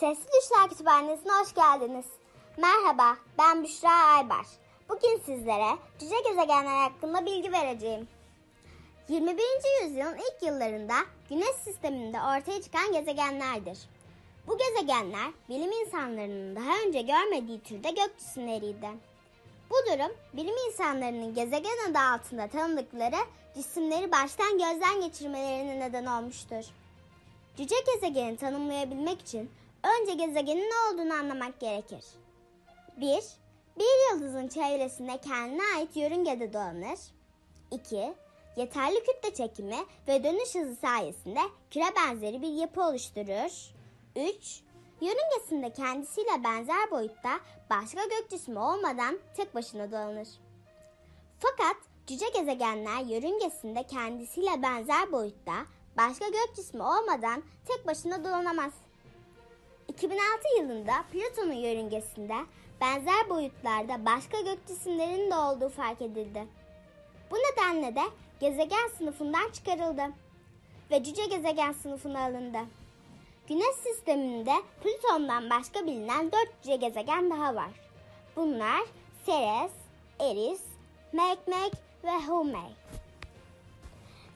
Sesli Düşler Kütüphanesi'ne hoş geldiniz. Merhaba, ben Büşra Aybar. Bugün sizlere cüce gezegenler hakkında bilgi vereceğim. 21. yüzyılın ilk yıllarında Güneş sisteminde ortaya çıkan gezegenlerdir. Bu gezegenler bilim insanlarının daha önce görmediği türde gök cisimleriydi. Bu durum bilim insanlarının gezegen adı altında tanıdıkları cisimleri baştan gözden geçirmelerine neden olmuştur. Cüce gezegeni tanımlayabilmek için önce gezegenin ne olduğunu anlamak gerekir. 1. Bir yıldızın çevresinde kendine ait yörüngede dolanır. 2. Yeterli kütle çekimi ve dönüş hızı sayesinde küre benzeri bir yapı oluşturur. 3. Yörüngesinde kendisiyle benzer boyutta başka gök cismi olmadan tek başına dolanır. Fakat cüce gezegenler yörüngesinde kendisiyle benzer boyutta başka gök cismi olmadan tek başına dolanamaz. 2006 yılında Plüton'un yörüngesinde benzer boyutlarda başka gök cisimlerinin de olduğu fark edildi. Bu nedenle de gezegen sınıfından çıkarıldı ve cüce gezegen sınıfına alındı. Güneş sisteminde Plüton'dan başka bilinen dört cüce gezegen daha var. Bunlar Ceres, Eris, Merkmek ve Haumea.